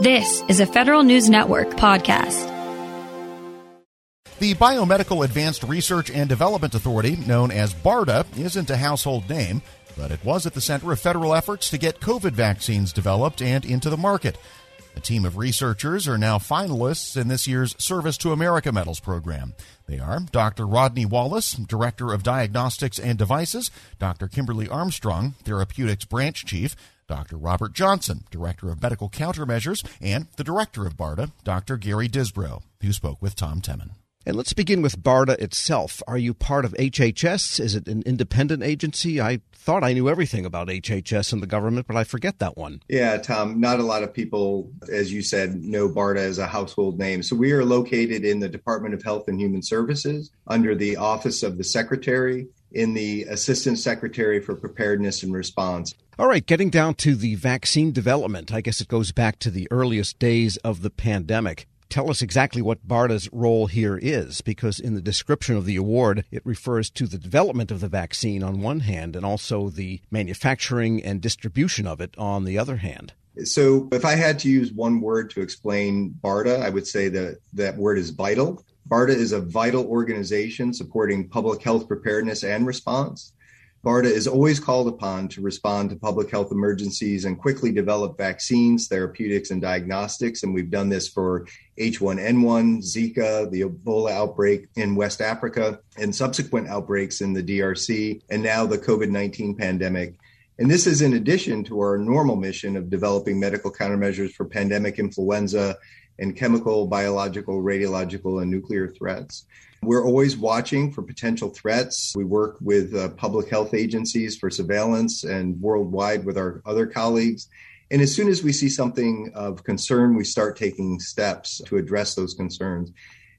This is a Federal News Network podcast. The Biomedical Advanced Research and Development Authority, known as BARDA, isn't a household name, but it was at the center of federal efforts to get COVID vaccines developed and into the market. A team of researchers are now finalists in this year's Service to America Medals program. They are Dr. Rodney Wallace, Director of Diagnostics and Devices, Dr. Kimberly Armstrong, Therapeutics Branch Chief, Dr. Robert Johnson, Director of Medical Countermeasures, and the Director of BARDA, Dr. Gary Disbrow, who spoke with Tom Temin. And let's begin with BARDA itself. Are you part of HHS? Is it an independent agency? I thought I knew everything about HHS and the government, but I forget that one. Yeah, Tom, not a lot of people, as you said, know BARDA as a household name. So we are located in the Department of Health and Human Services under the Office of the Secretary in the Assistant Secretary for Preparedness and Response. All right, getting down to the vaccine development, I guess it goes back to the earliest days of the pandemic. Tell us exactly what BARDA's role here is, because in the description of the award, it refers to the development of the vaccine on one hand and also the manufacturing and distribution of it on the other hand. So, if I had to use one word to explain BARDA, I would say that that word is vital. BARDA is a vital organization supporting public health preparedness and response. BARDA is always called upon to respond to public health emergencies and quickly develop vaccines, therapeutics, and diagnostics. And we've done this for H1N1, Zika, the Ebola outbreak in West Africa, and subsequent outbreaks in the DRC, and now the COVID 19 pandemic. And this is in addition to our normal mission of developing medical countermeasures for pandemic influenza and chemical, biological, radiological, and nuclear threats. We're always watching for potential threats. We work with uh, public health agencies for surveillance and worldwide with our other colleagues. And as soon as we see something of concern, we start taking steps to address those concerns.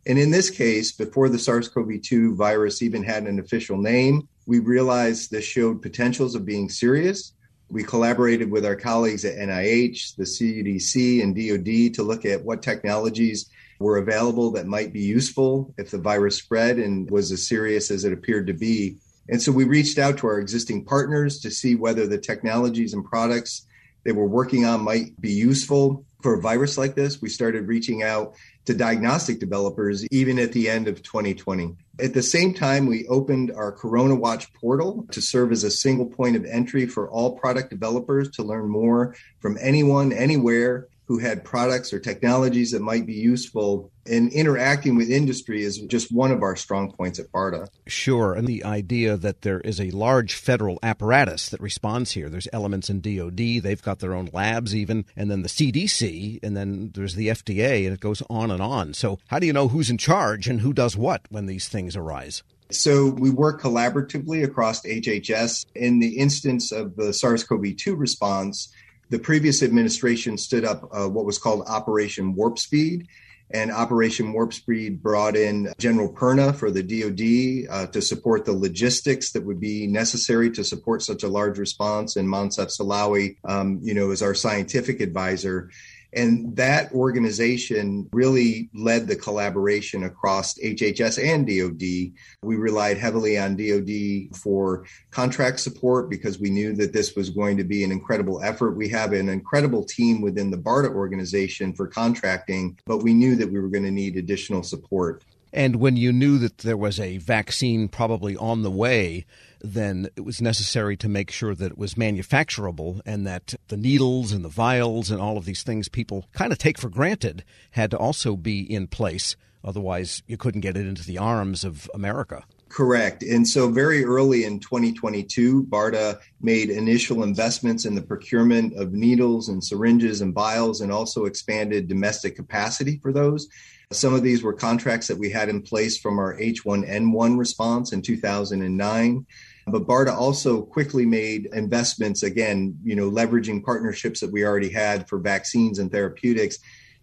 And in this case, before the SARS CoV 2 virus even had an official name, we realized this showed potentials of being serious we collaborated with our colleagues at NIH, the CDC, and DoD to look at what technologies were available that might be useful if the virus spread and was as serious as it appeared to be. And so we reached out to our existing partners to see whether the technologies and products they were working on might be useful for a virus like this. We started reaching out to diagnostic developers even at the end of 2020. At the same time, we opened our Corona Watch portal to serve as a single point of entry for all product developers to learn more from anyone, anywhere who had products or technologies that might be useful. And interacting with industry is just one of our strong points at BARDA. Sure. And the idea that there is a large federal apparatus that responds here. There's elements in DOD, they've got their own labs, even, and then the CDC, and then there's the FDA, and it goes on and on. So, how do you know who's in charge and who does what when these things arise? So we work collaboratively across HHS. In the instance of the SARS CoV 2 response, the previous administration stood up uh, what was called Operation Warp Speed. And Operation Warp Speed brought in General Perna for the DoD uh, to support the logistics that would be necessary to support such a large response. And Moncef Slaoui, um, you know, is our scientific advisor. And that organization really led the collaboration across HHS and DoD. We relied heavily on DoD for contract support because we knew that this was going to be an incredible effort. We have an incredible team within the BARDA organization for contracting, but we knew that we were going to need additional support. And when you knew that there was a vaccine probably on the way, then it was necessary to make sure that it was manufacturable and that the needles and the vials and all of these things people kind of take for granted had to also be in place. Otherwise, you couldn't get it into the arms of America. Correct. And so, very early in 2022, BARDA made initial investments in the procurement of needles and syringes and vials and also expanded domestic capacity for those. Some of these were contracts that we had in place from our H1N1 response in 2009. But BARDA also quickly made investments, again, you know, leveraging partnerships that we already had for vaccines and therapeutics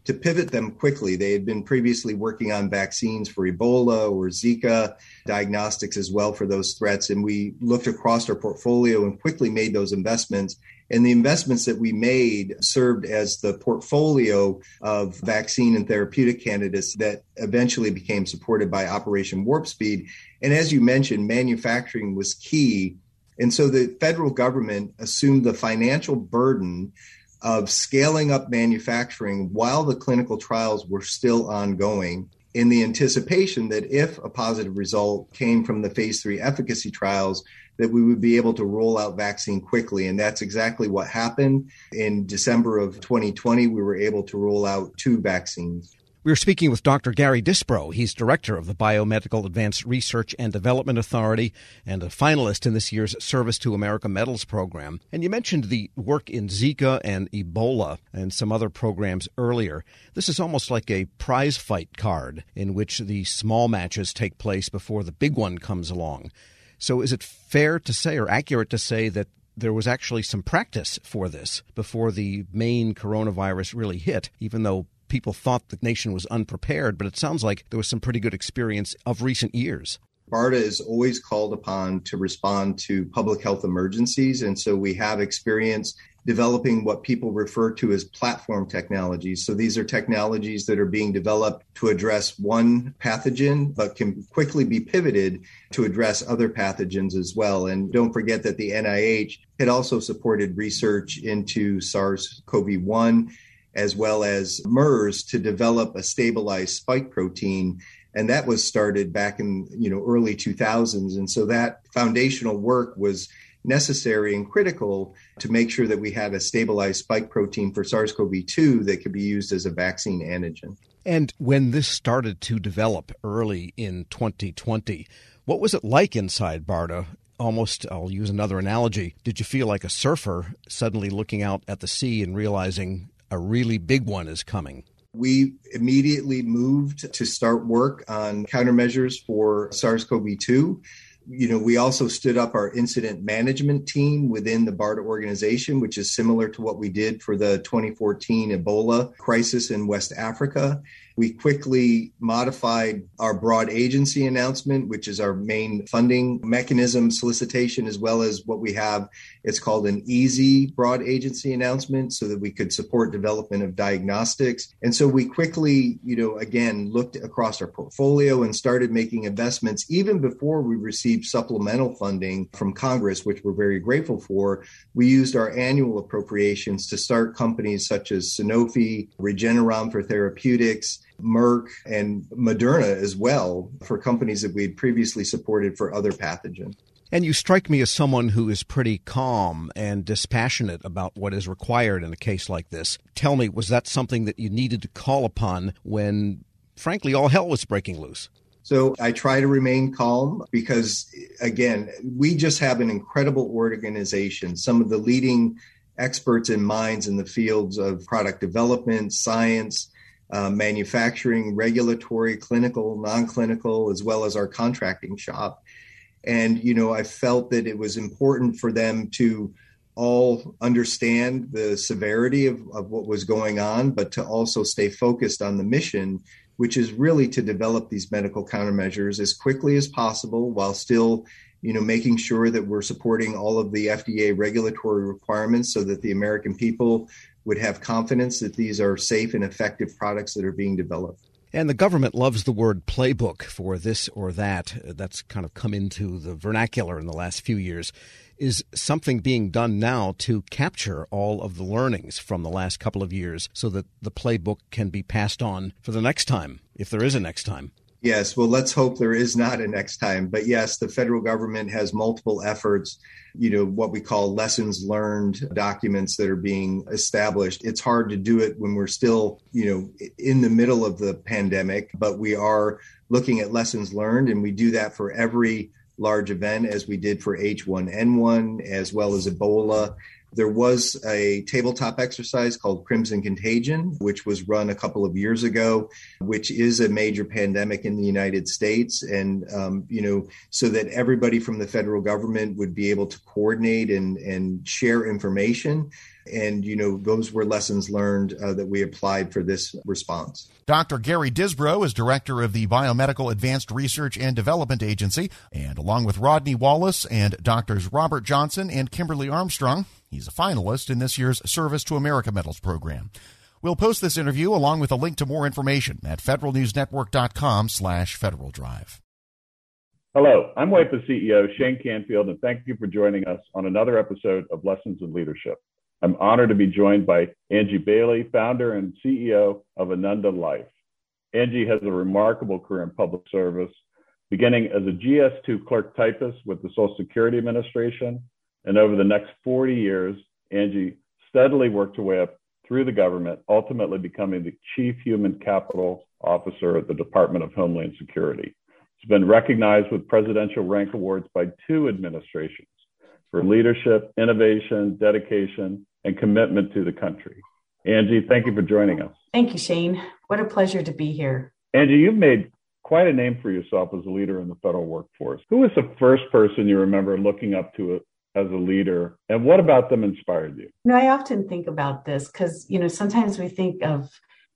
to pivot them quickly. They had been previously working on vaccines for Ebola or Zika, diagnostics as well for those threats. And we looked across our portfolio and quickly made those investments. And the investments that we made served as the portfolio of vaccine and therapeutic candidates that eventually became supported by Operation Warp Speed. And as you mentioned, manufacturing was key. And so the federal government assumed the financial burden of scaling up manufacturing while the clinical trials were still ongoing in the anticipation that if a positive result came from the phase three efficacy trials, that we would be able to roll out vaccine quickly. And that's exactly what happened. In December of 2020, we were able to roll out two vaccines. We are speaking with Dr. Gary Disbrow. He's director of the Biomedical Advanced Research and Development Authority and a finalist in this year's Service to America Medals program. And you mentioned the work in Zika and Ebola and some other programs earlier. This is almost like a prize fight card in which the small matches take place before the big one comes along. So is it fair to say or accurate to say that there was actually some practice for this before the main coronavirus really hit, even though people thought the nation was unprepared, but it sounds like there was some pretty good experience of recent years. BARDA is always called upon to respond to public health emergencies. And so we have experience developing what people refer to as platform technologies. So these are technologies that are being developed to address one pathogen, but can quickly be pivoted to address other pathogens as well. And don't forget that the NIH had also supported research into SARS CoV 1 as well as MERS to develop a stabilized spike protein and that was started back in you know early 2000s and so that foundational work was necessary and critical to make sure that we had a stabilized spike protein for SARS-CoV-2 that could be used as a vaccine antigen. And when this started to develop early in 2020, what was it like inside BARDA almost, I'll use another analogy. Did you feel like a surfer suddenly looking out at the sea and realizing a really big one is coming? We immediately moved to start work on countermeasures for SARS CoV 2 you know, we also stood up our incident management team within the BARDA organization, which is similar to what we did for the 2014 Ebola crisis in West Africa. We quickly modified our broad agency announcement, which is our main funding mechanism solicitation, as well as what we have. It's called an easy broad agency announcement so that we could support development of diagnostics. And so we quickly, you know, again, looked across our portfolio and started making investments even before we received supplemental funding from Congress, which we're very grateful for. We used our annual appropriations to start companies such as Sanofi, Regeneron for therapeutics, Merck, and Moderna as well for companies that we had previously supported for other pathogens. And you strike me as someone who is pretty calm and dispassionate about what is required in a case like this. Tell me, was that something that you needed to call upon when, frankly, all hell was breaking loose? So I try to remain calm because, again, we just have an incredible organization. Some of the leading experts and minds in the fields of product development, science, uh, manufacturing, regulatory, clinical, non clinical, as well as our contracting shop. And, you know, I felt that it was important for them to all understand the severity of, of what was going on, but to also stay focused on the mission, which is really to develop these medical countermeasures as quickly as possible while still you know making sure that we're supporting all of the FDA regulatory requirements so that the American people would have confidence that these are safe and effective products that are being developed. And the government loves the word playbook for this or that. That's kind of come into the vernacular in the last few years. Is something being done now to capture all of the learnings from the last couple of years so that the playbook can be passed on for the next time, if there is a next time? Yes, well, let's hope there is not a next time. But yes, the federal government has multiple efforts, you know, what we call lessons learned documents that are being established. It's hard to do it when we're still, you know, in the middle of the pandemic, but we are looking at lessons learned, and we do that for every large event as we did for H1N1 as well as Ebola there was a tabletop exercise called Crimson Contagion, which was run a couple of years ago, which is a major pandemic in the United States. And, um, you know, so that everybody from the federal government would be able to coordinate and, and share information. And, you know, those were lessons learned uh, that we applied for this response. Dr. Gary Disbrow is director of the Biomedical Advanced Research and Development Agency. And along with Rodney Wallace and doctors Robert Johnson and Kimberly Armstrong, He's a finalist in this year's Service to America Medals program. We'll post this interview along with a link to more information at federalnewsnetwork.com slash Federal Drive. Hello, I'm WIPA CEO Shane Canfield, and thank you for joining us on another episode of Lessons in Leadership. I'm honored to be joined by Angie Bailey, founder and CEO of Ananda Life. Angie has a remarkable career in public service, beginning as a GS2 clerk typist with the Social Security Administration. And over the next 40 years, Angie steadily worked her way up through the government, ultimately becoming the Chief Human Capital Officer at the Department of Homeland Security. She's been recognized with presidential rank awards by two administrations for leadership, innovation, dedication, and commitment to the country. Angie, thank you for joining us. Thank you, Shane. What a pleasure to be here. Angie, you've made quite a name for yourself as a leader in the federal workforce. Who was the first person you remember looking up to as a leader, and what about them inspired you? You know, I often think about this because, you know, sometimes we think of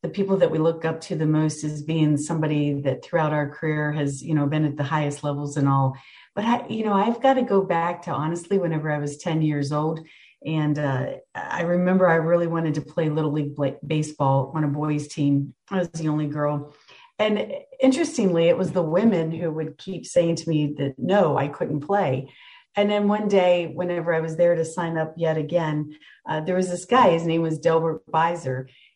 the people that we look up to the most as being somebody that throughout our career has, you know, been at the highest levels and all. But I, you know, I've got to go back to honestly whenever I was 10 years old. And uh, I remember I really wanted to play Little League baseball on a boys' team. I was the only girl. And interestingly, it was the women who would keep saying to me that no, I couldn't play. And then one day, whenever I was there to sign up yet again, uh, there was this guy. His name was Delbert Beiser.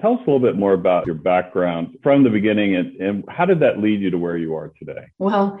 Tell us a little bit more about your background from the beginning and, and how did that lead you to where you are today? Well,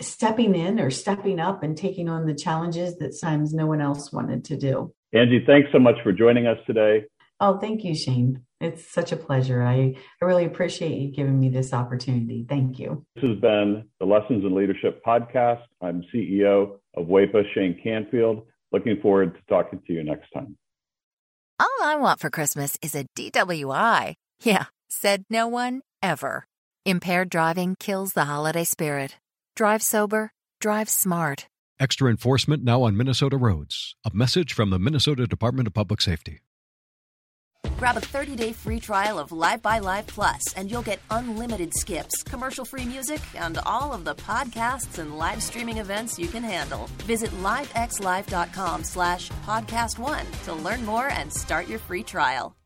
stepping in or stepping up and taking on the challenges that sometimes no one else wanted to do. Angie, thanks so much for joining us today. Oh, thank you, Shane. It's such a pleasure. I, I really appreciate you giving me this opportunity. Thank you. This has been the Lessons in Leadership podcast. I'm CEO of WEPA, Shane Canfield. Looking forward to talking to you next time. All I want for Christmas is a DWI. Yeah, said no one ever. Impaired driving kills the holiday spirit. Drive sober, drive smart. Extra enforcement now on Minnesota roads. A message from the Minnesota Department of Public Safety. Grab a 30-day free trial of Live by Live Plus, and you'll get unlimited skips, commercial-free music, and all of the podcasts and live streaming events you can handle. Visit livexlive.com slash podcast one to learn more and start your free trial.